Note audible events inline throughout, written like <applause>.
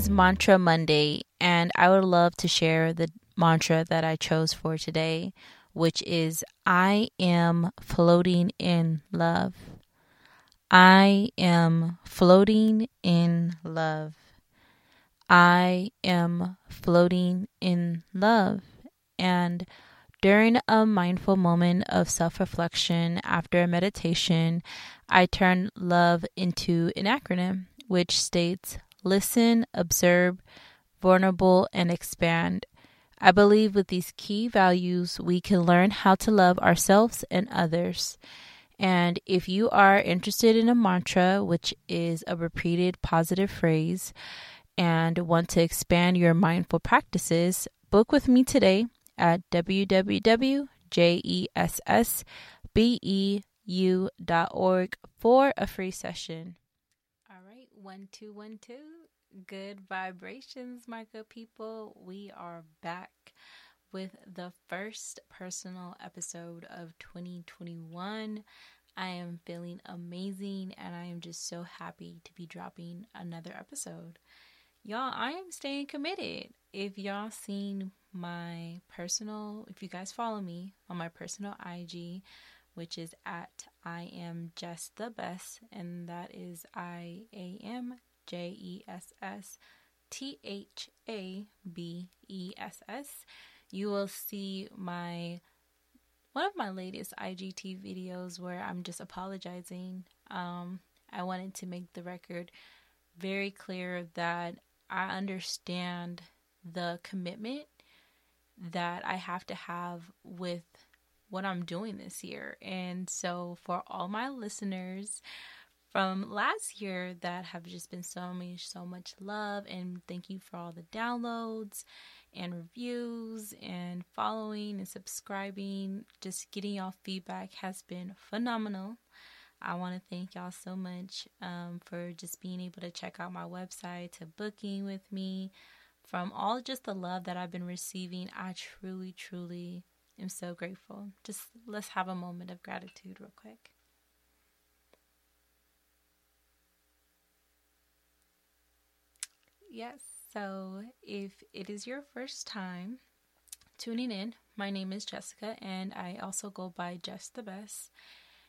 Is Mantra Monday, and I would love to share the mantra that I chose for today, which is I am floating in love. I am floating in love. I am floating in love. And during a mindful moment of self reflection after a meditation, I turn love into an acronym which states listen, observe, vulnerable, and expand. I believe with these key values, we can learn how to love ourselves and others. And if you are interested in a mantra, which is a repeated positive phrase, and want to expand your mindful practices, book with me today at www.jessbeu.org for a free session. One, two, one, two. Good vibrations, my good people. We are back with the first personal episode of 2021. I am feeling amazing and I am just so happy to be dropping another episode. Y'all, I am staying committed. If y'all seen my personal, if you guys follow me on my personal IG, which is at I am just the best, and that is I A M J E S S T H A B E S S. You will see my one of my latest IGT videos where I'm just apologizing. Um, I wanted to make the record very clear that I understand the commitment that I have to have with what I'm doing this year. And so, for all my listeners, from last year that have just been so much, so much love. And thank you for all the downloads and reviews and following and subscribing. Just getting y'all feedback has been phenomenal. I want to thank y'all so much um, for just being able to check out my website, to booking with me. From all just the love that I've been receiving, I truly, truly am so grateful. Just let's have a moment of gratitude, real quick. Yes, so if it is your first time tuning in, my name is Jessica and I also go by Just the Best.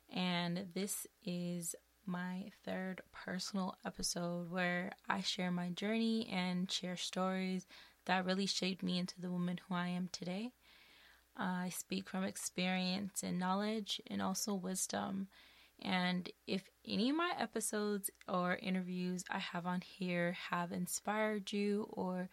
And this is my third personal episode where I share my journey and share stories that really shaped me into the woman who I am today. I speak from experience and knowledge and also wisdom. And if any of my episodes or interviews I have on here have inspired you or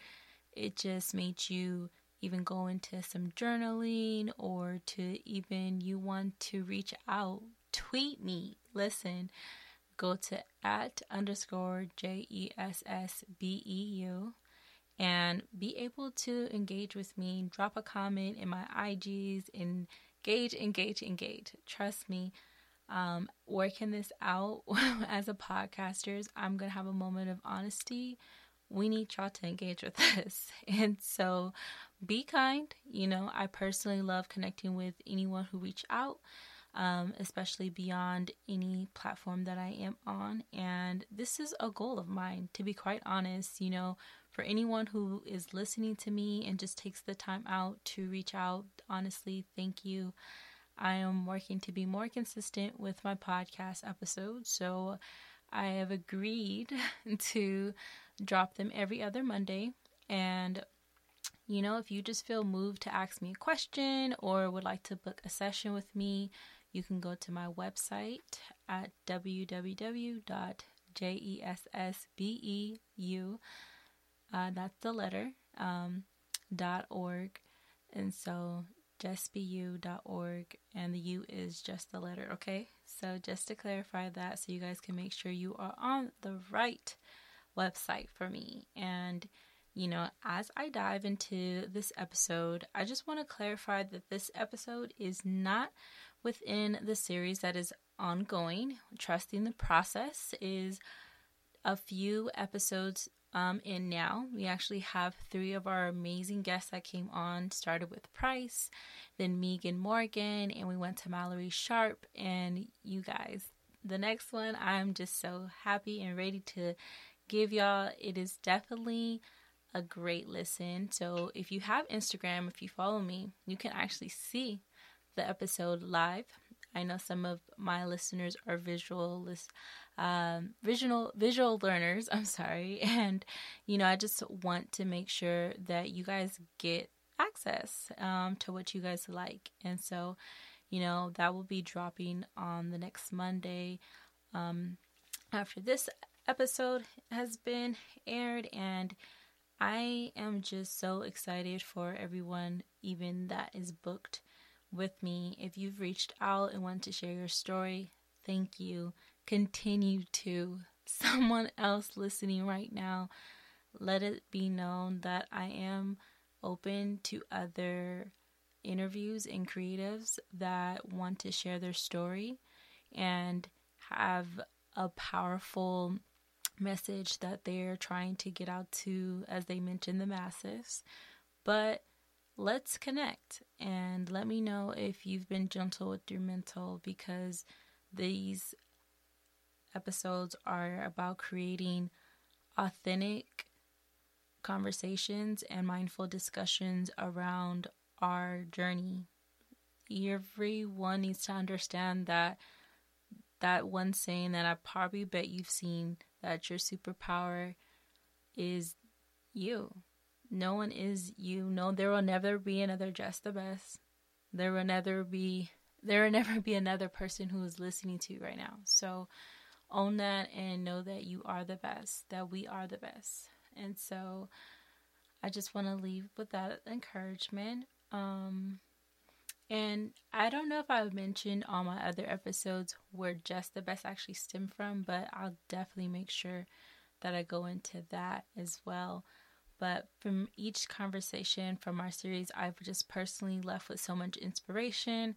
it just made you even go into some journaling or to even you want to reach out, tweet me. Listen, go to at underscore J E S S B E U and be able to engage with me. Drop a comment in my IGs, engage, engage, engage. Trust me, um, working this out <laughs> as a podcasters, I'm gonna have a moment of honesty. We need y'all to engage with <laughs> us, and so be kind. You know, I personally love connecting with anyone who reach out. Um, especially beyond any platform that I am on. And this is a goal of mine, to be quite honest. You know, for anyone who is listening to me and just takes the time out to reach out, honestly, thank you. I am working to be more consistent with my podcast episodes. So I have agreed <laughs> to drop them every other Monday. And, you know, if you just feel moved to ask me a question or would like to book a session with me, you can go to my website at www.jessbeu. Uh, that's the letter um, dot org, and so justbeu.org and the U is just the letter, okay? So just to clarify that so you guys can make sure you are on the right website for me. And you know, as I dive into this episode, I just want to clarify that this episode is not within the series that is ongoing. Trusting the process is a few episodes um, and now we actually have three of our amazing guests that came on. Started with Price, then Megan Morgan, and we went to Mallory Sharp. And you guys, the next one, I'm just so happy and ready to give y'all. It is definitely a great listen. So if you have Instagram, if you follow me, you can actually see the episode live. I know some of my listeners are visual um, visual visual learners. <laughs> I'm sorry, and you know I just want to make sure that you guys get access um, to what you guys like, and so you know that will be dropping on the next Monday um, after this episode has been aired, and I am just so excited for everyone, even that is booked with me. If you've reached out and want to share your story, thank you. Continue to. <laughs> Someone else listening right now, let it be known that I am open to other interviews and creatives that want to share their story and have a powerful message that they're trying to get out to, as they mentioned, the masses. But let's connect and let me know if you've been gentle with your mental because these episodes are about creating authentic conversations and mindful discussions around our journey. Everyone needs to understand that that one saying that I probably bet you've seen that your superpower is you. No one is you. No, there will never be another just the best. There will never be there will never be another person who is listening to you right now. So own that and know that you are the best, that we are the best. And so I just want to leave with that encouragement. Um and I don't know if I've mentioned all my other episodes where just the best actually stem from, but I'll definitely make sure that I go into that as well. But from each conversation from our series, I've just personally left with so much inspiration.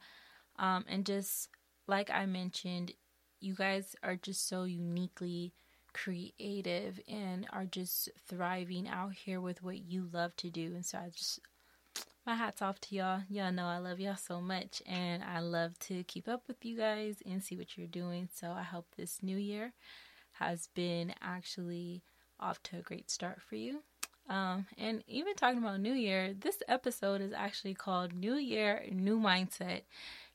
Um, and just like I mentioned, you guys are just so uniquely creative and are just thriving out here with what you love to do. And so I just, my hat's off to y'all. Y'all know I love y'all so much and I love to keep up with you guys and see what you're doing. So I hope this new year has been actually off to a great start for you. Um, and even talking about New Year, this episode is actually called New Year, New Mindset.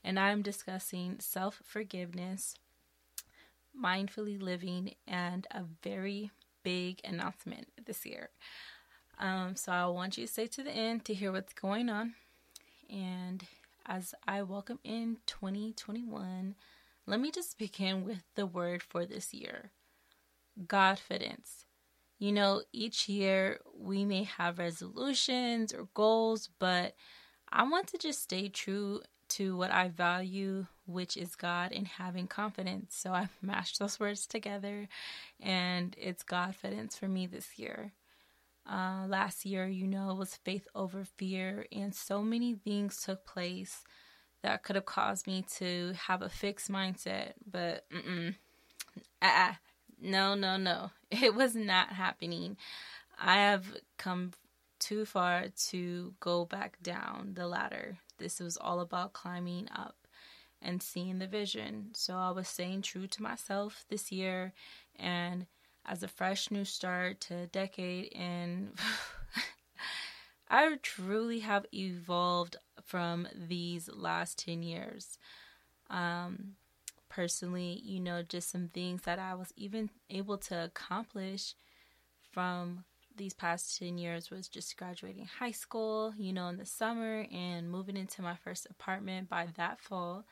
And I'm discussing self forgiveness, mindfully living, and a very big announcement this year. Um, so I want you to stay to the end to hear what's going on. And as I welcome in 2021, let me just begin with the word for this year Godfidence. You know, each year we may have resolutions or goals, but I want to just stay true to what I value, which is God and having confidence. So I've <laughs> mashed those words together, and it's Godfidence for me this year. Uh, last year, you know, was faith over fear, and so many things took place that could have caused me to have a fixed mindset, but mm-mm. Uh-uh. No, no, no. <laughs> It was not happening. I have come too far to go back down the ladder. This was all about climbing up and seeing the vision. So I was staying true to myself this year and as a fresh new start to a decade and <laughs> I truly have evolved from these last 10 years. Um, personally, you know, just some things that I was even able to accomplish from these past 10 years was just graduating high school, you know, in the summer and moving into my first apartment by that fall.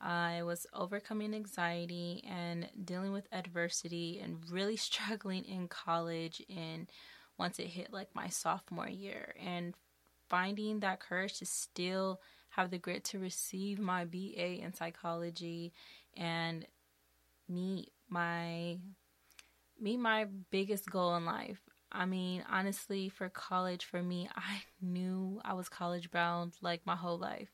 I was overcoming anxiety and dealing with adversity and really <laughs> struggling in college and once it hit like my sophomore year and finding that courage to still have the grit to receive my BA in psychology and meet my meet my biggest goal in life. I mean, honestly, for college for me, <laughs> I knew I was college bound like my whole life.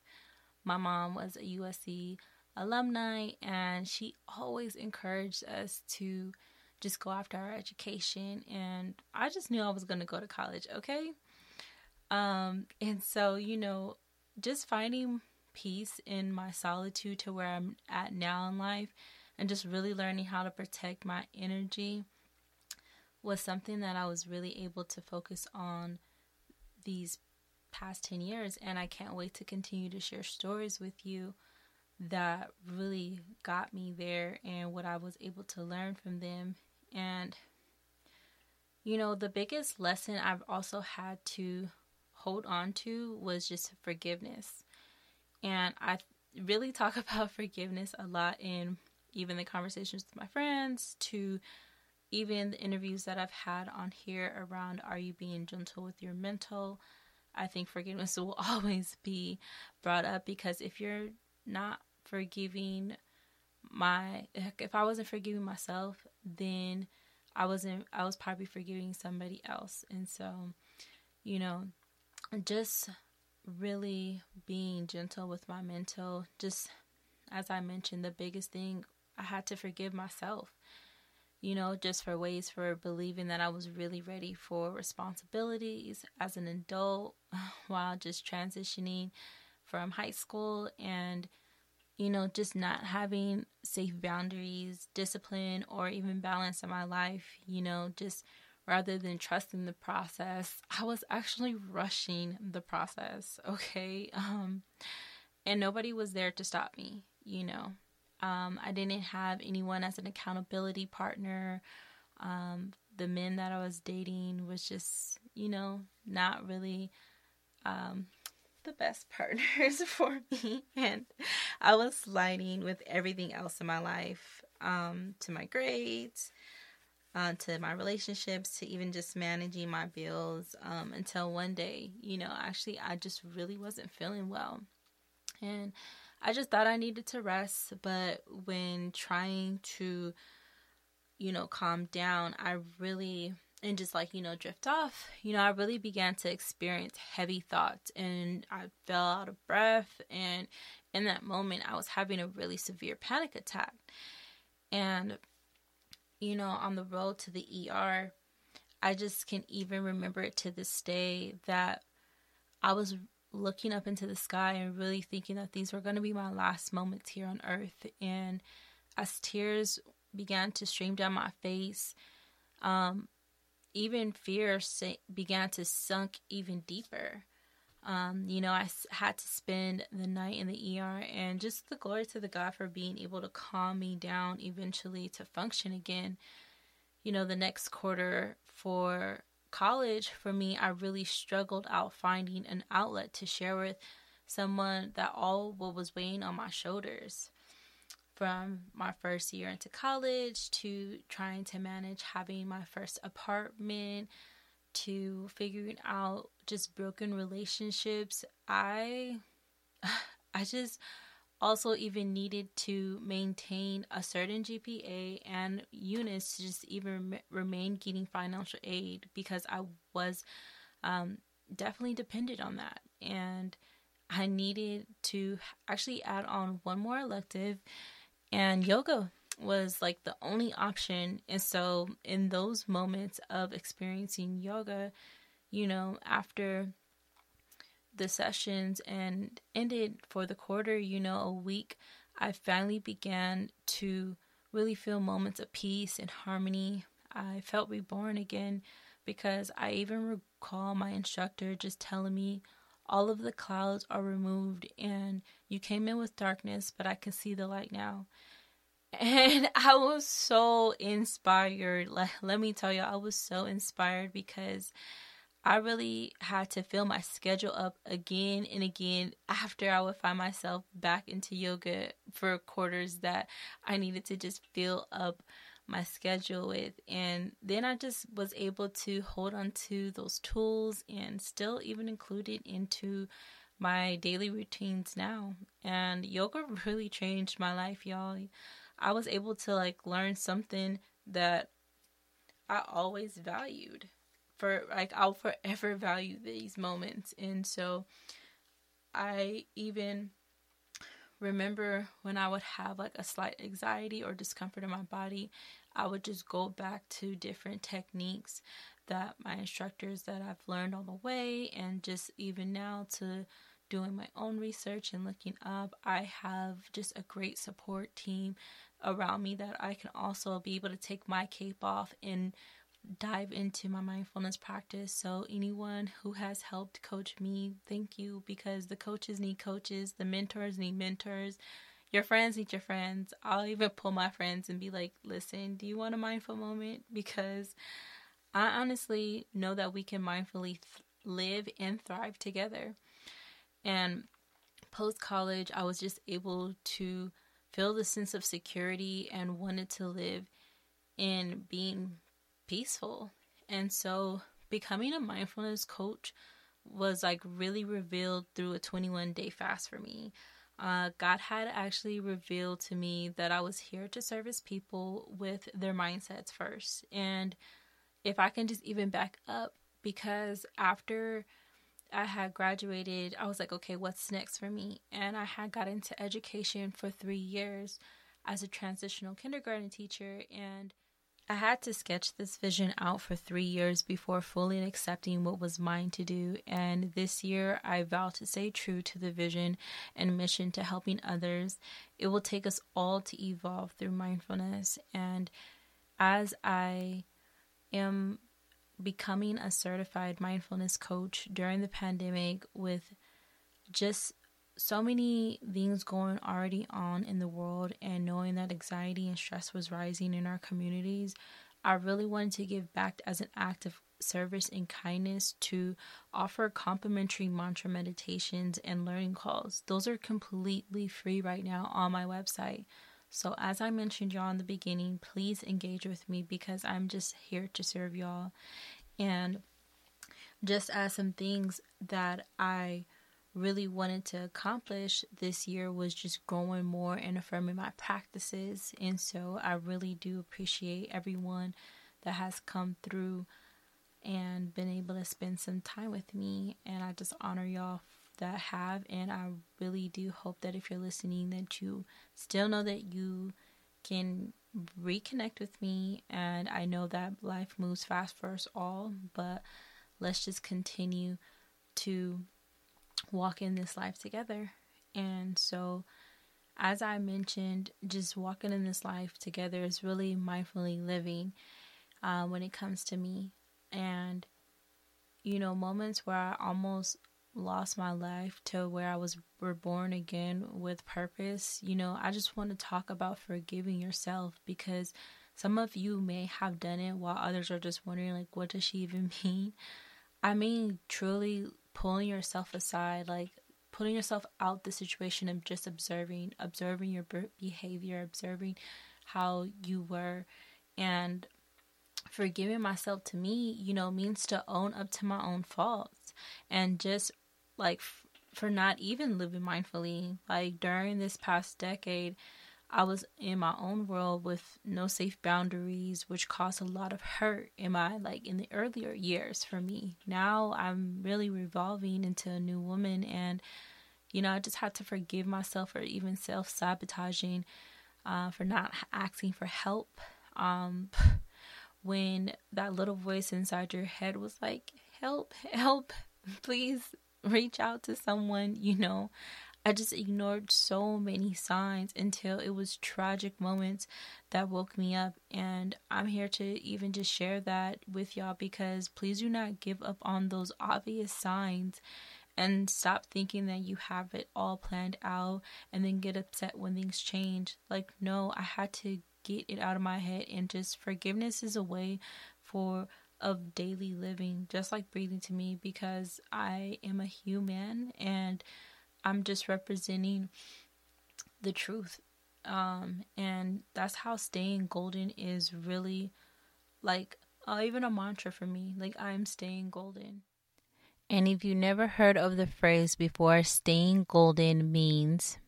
My mom was a USC alumni and she always encouraged us to just go after our education and I just knew I was going to go to college, okay? Um and so, you know, just finding peace in my solitude to where I'm at now in life and just really learning how to protect my energy was something that I was really able to focus on these past 10 years. And I can't wait to continue to share stories with you that really got me there and what I was able to learn from them. And, you know, the biggest lesson I've also had to hold on to was just forgiveness. And I really talk <laughs> about forgiveness a lot in even the conversations with my friends, to even the interviews that I've had on here around are you being gentle with your mental? I think forgiveness <laughs> will always be brought up because if you're not forgiving my if I wasn't forgiving myself, then I wasn't I was probably forgiving somebody else. And so, you know, just really being gentle with my mental, just as I mentioned, the biggest thing I had to forgive myself. You know, just for ways for believing that I was really ready for responsibilities as an adult <laughs> while just transitioning from high school and you know, just not having safe boundaries, discipline, or even balance in my life, you know, just rather than trusting the process, I was actually rushing the process, okay? <laughs> Um, and nobody was there to stop me, you know. Um, I didn't have anyone as an accountability partner. Um, the men that I was dating was just, you know, not really um, the best <laughs> partners for me. And I was sliding with everything else in my life um, to my grades, uh, to my relationships, to even just managing my bills um, until one day, you know, actually, I just really wasn't feeling well. And I just thought I needed to rest. But when trying to, you know, calm down, I really and just like you know drift off you know i really began to experience heavy thoughts and i fell out of breath and in that moment i was having a really severe panic attack and you know on the road to the er i just can even remember it to this day that i was looking up into the sky and really thinking that these were going to be my last moments here on earth and as tears began to stream down my face um, even fear began to sunk even deeper. Um, you know, I had to spend the night in the ER, and just the glory to the God for being able to calm me down eventually to function again. You know, the next quarter for college for me, I really struggled out finding an outlet to share with someone that all what was weighing on my shoulders from my first year into college to trying to manage having my first apartment to figuring out just broken relationships i <sighs> i just also even needed to maintain a certain gpa and units to just even remain getting financial aid because i was um, definitely dependent on that and i needed to actually add on one more elective and yoga was like the only option. And so, in those moments of experiencing yoga, you know, after the sessions and ended for the quarter, you know, a week, I finally began to really feel moments of peace and harmony. I felt reborn again because I even recall my instructor just telling me all of the clouds are removed and you came in with darkness, but I can see the light now. And <laughs> I was so inspired. Let, let me tell you, I was so inspired because I really had to fill my schedule up again and again after I would find myself back into yoga for quarters that I needed to just fill up my schedule with. And then I just was able to hold on to those tools and still even include it into my daily routines now. And yoga <laughs> really changed my life, y'all. I was able to like learn something that I always valued. For like I'll forever <laughs> value these moments. And so I even remember when I would have like a slight anxiety or discomfort in my body, I would just go back to different techniques that my instructors that I've learned on the way, and just even now to doing my own research and looking up, I have just a great support team around me that I can also be able to take my cape off and dive into my mindfulness practice. So, anyone who has helped coach me, thank you because the coaches need coaches, the mentors need mentors, your friends need your friends. I'll even pull my friends and be like, listen, do you want a mindful moment? Because I honestly know that we can mindfully th- live and thrive together. And post college, I was just able to feel the sense of security and wanted to live in being peaceful. And so becoming a mindfulness coach was like really revealed through a 21 day fast for me. Uh, God had actually revealed to me that I was here to service people with their mindsets first. And if I can just even back up, because after I had graduated, I was like, okay, what's next for me? And I had got into education for three years as a transitional kindergarten teacher. And I had to sketch this vision out for three years before fully accepting what was mine to do. And this year, I vow to stay true to the vision and mission to helping others. It will take us all to evolve through mindfulness. And as I am becoming a certified mindfulness coach during the pandemic with just so many things going already on in the world and knowing that anxiety and stress was rising in our communities, I really wanted to give back as an act of service and kindness to offer complimentary mantra meditations and learning calls. Those are completely free right now on my website. So, as I mentioned y'all in the beginning, please engage with me because I'm just here to serve y'all. And just as some things that I really wanted to accomplish this year was just growing more and affirming my practices. And so I really do appreciate everyone that has come through and been able to spend some time with me. And I just honor y'all that have. And I really do hope that if you're listening, that you still know that you can reconnect with me. And I know that life moves fast for us all, but let's just continue to walk in this life together. And so, as I mentioned, just walking in this life together is really mindfully living uh, when it comes to me. And, you know, moments where I almost lost my life to where I was reborn again with purpose, you know, I just want to talk about forgiving yourself because some of you may have done it while others are just wondering, like, what does she even <laughs> mean? I mean, truly pulling yourself aside, like putting yourself out the situation and just observing, observing your behavior, observing how you were, and forgiving myself to me, you know, means to own up to my own faults and just like f- for not even living mindfully. Like during this past decade, I was in my own world with no safe boundaries, which caused a lot of hurt in my like in the earlier years for me. Now I'm really revolving into a new woman, and you know I just had to forgive myself for even self sabotaging, uh, for not asking for help. Um, <laughs> when that little voice inside your head was like, "Help, help, <laughs> please reach out to someone," you know. I just ignored so many signs until it was tragic moments that woke me up. And I'm here to even just share that with y'all because please do not give up on those obvious signs and stop thinking that you have it all planned out and then get upset when things change. Like, no, I had to get it out of my head and just forgiveness is a way for of daily living just like breathing to me because I am a human and I'm just representing the truth. Um, and that's how staying golden is really like uh, even a mantra for me. Like, I'm staying golden. And if you never heard of the phrase before, staying golden means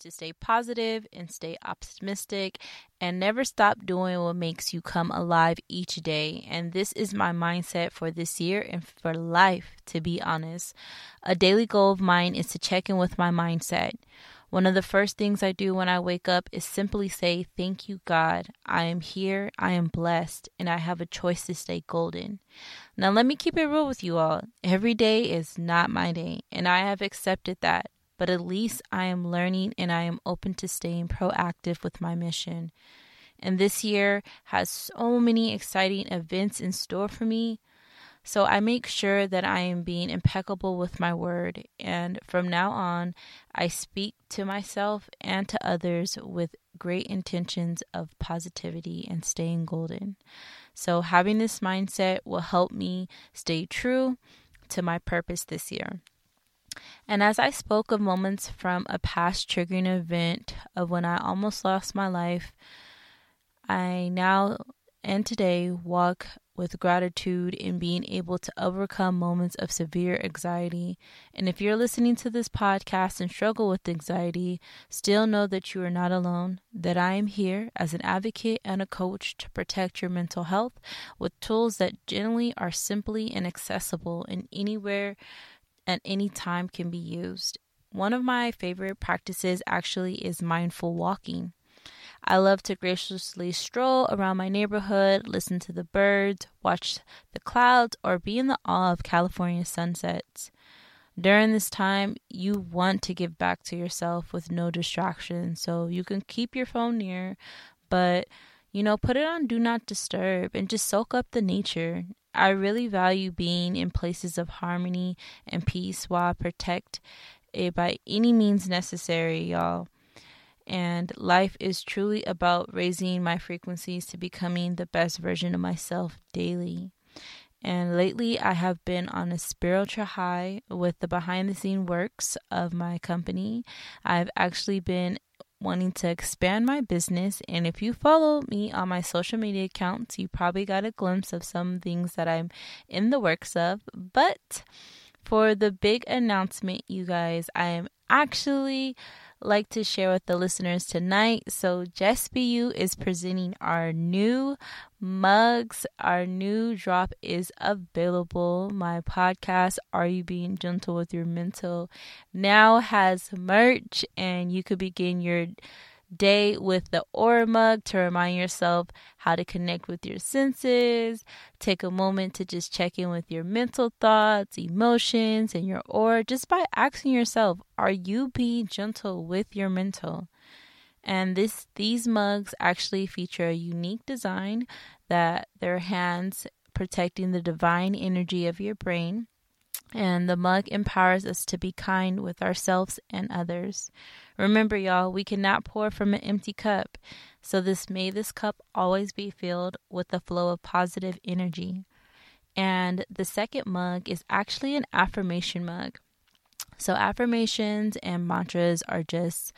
to stay positive and stay optimistic and never stop doing what makes you come alive each day. And this is my mindset for this year and for life, to be honest. A daily goal of mine is to check in with my mindset. One of the first things I do when I wake up is simply say, Thank you, God. I am here, I am blessed, and I have a choice to stay golden. Now, let me keep it real with you all. Every day is not my day, and I have accepted that but at least I am learning and I am open to staying proactive with my mission. And this year has so many exciting events in store for me. So I make sure that I am being impeccable with my word. And from now on, I speak to myself and to others with great intentions of positivity and staying golden. So having this mindset will help me stay true to my purpose this year. And as I spoke of moments from a past triggering event of when I almost lost my life, I now and today walk with gratitude in being able to overcome moments of severe anxiety. And if you're listening to this podcast and struggle with anxiety, still know that you are not alone, that I am here as an advocate and a coach to protect your mental health with tools that generally are simply and accessible and anywhere at any time can be used. One of my favorite practices actually is mindful walking. I love to graciously stroll around my neighborhood, listen to the birds, watch the clouds, or be in the awe of California sunsets. During this time, you want to give back to yourself with no distractions. So you can keep your phone near, but you know, put it on do not disturb and just soak up the nature. I really value being in places of harmony and peace while I protect it by any means necessary, y'all and life is truly about raising my frequencies to becoming the best version of myself daily. And lately, I have been on a spiritual high with the behind the scene works of my company. I've actually been wanting to expand my business. And if you follow me on my social media accounts, you probably got a glimpse of some things that I'm in the works of. But for the big announcement, you guys, I am actually like to share with the listeners tonight. So, Just Be You is presenting our new mugs. Our new drop is available. My podcast, Are You Being Gentle with Your Mental, now has merch, and you could begin your day with the Aura mug to remind yourself how to connect with your senses. Take a moment to just check in with your mental thoughts, emotions, and your aura just by asking yourself, are you being gentle with your mental? And this these mugs actually feature a unique design that their hands protecting the divine energy of your brain. And the mug empowers us to be kind with ourselves and others. Remember, y'all, we cannot pour from an empty cup. So this may this cup always be filled with the flow of positive energy. And the second mug is actually an affirmation mug. So affirmations and mantras are just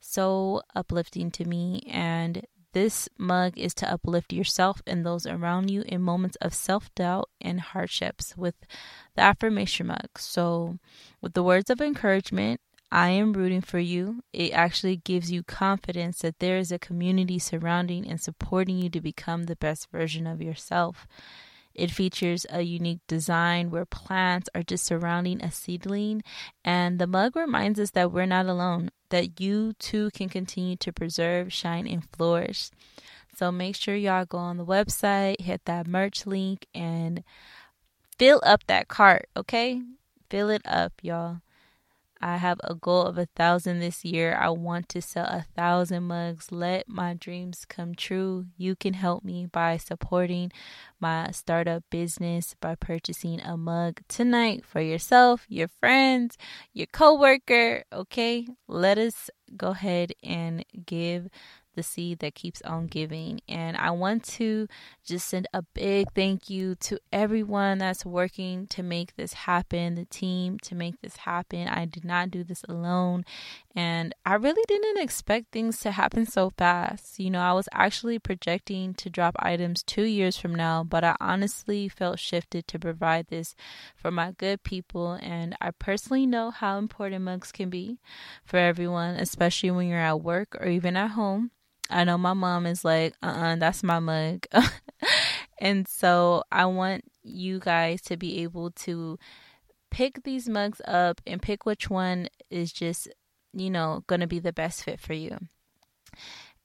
so uplifting to me and this mug is to uplift yourself and those around you in moments of self doubt and hardships with the affirmation mug. So, with the words of encouragement, I am rooting for you. It actually gives you confidence that there is a community surrounding and supporting you to become the best version of yourself. It features a unique design where plants are just surrounding a seedling, and the mug reminds us that we're not alone, that you too can continue to preserve, shine, and flourish. So make sure y'all go on the website, hit that merch link, and fill up that cart, okay? Fill it up, y'all. I have a goal of a thousand this year. I want to sell a thousand mugs. Let my dreams come true. You can help me by supporting my startup business by purchasing a mug tonight for yourself, your friends, your coworker. Okay, let us go ahead and give the seed that keeps on giving. And I want to just send a big thank you to everyone that's working to make this happen, the team to make this happen. I did not do this alone. And I really didn't expect things to happen so fast. You know, I was actually projecting to drop items two years from now, but I honestly felt shifted to provide this for my good people. And I personally know how important mugs can be for everyone, especially when you're at work or even at home. I know my mom is like, uh uh-uh, uh that's my mug. <laughs> and so I want you guys to be able to pick these mugs up and pick which one is just, you know, going to be the best fit for you.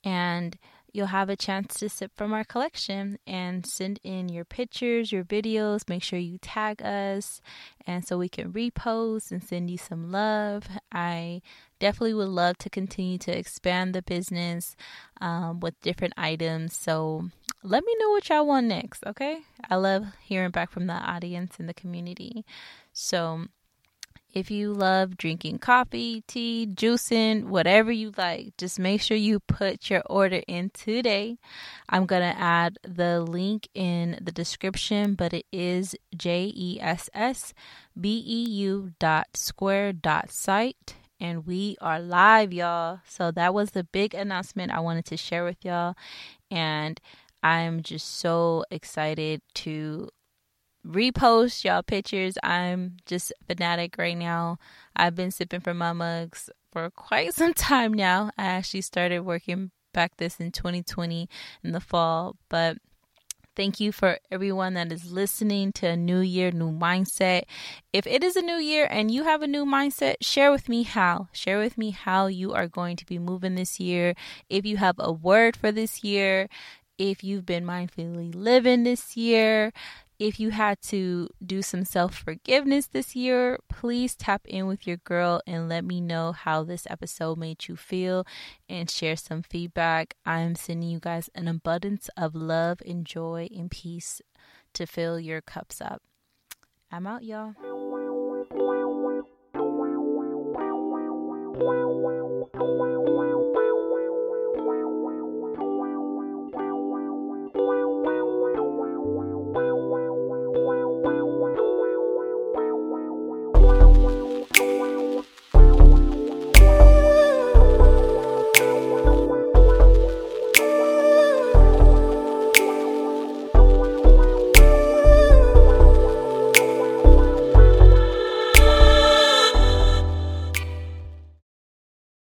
And you'll have a chance to sip from our collection and send in your pictures, your videos. Make sure you tag us and so we can repost and send you some love. I definitely would love to continue to expand the business um, with different items. So let me know what y'all want next, okay? I love hearing back from the audience and the community. So if you love drinking coffee, tea, juicing, whatever you like, just make sure you put your order in today. I'm going to add the link in the description, but it is J And we are live, y'all. So that was the big announcement I wanted to share with y'all. And I'm just so excited to repost y'all pictures. I'm just fanatic right now. I've been sipping from my mugs for quite <laughs> some time now. I actually started working back this in 2020 in the fall, but Thank you for everyone that is listening to a new year, new mindset. If it is a new year and you have a new mindset, share with me how. Share with me how you are going to be moving this year. If you have a word for this year, if you've been mindfully living this year, if you had to do some self forgiveness this year, please tap in with your girl and let me know how this episode made you feel and share some feedback. I'm sending you guys an abundance of love and joy and peace to fill your cups up. I'm out, y'all. Wow, wow, wow,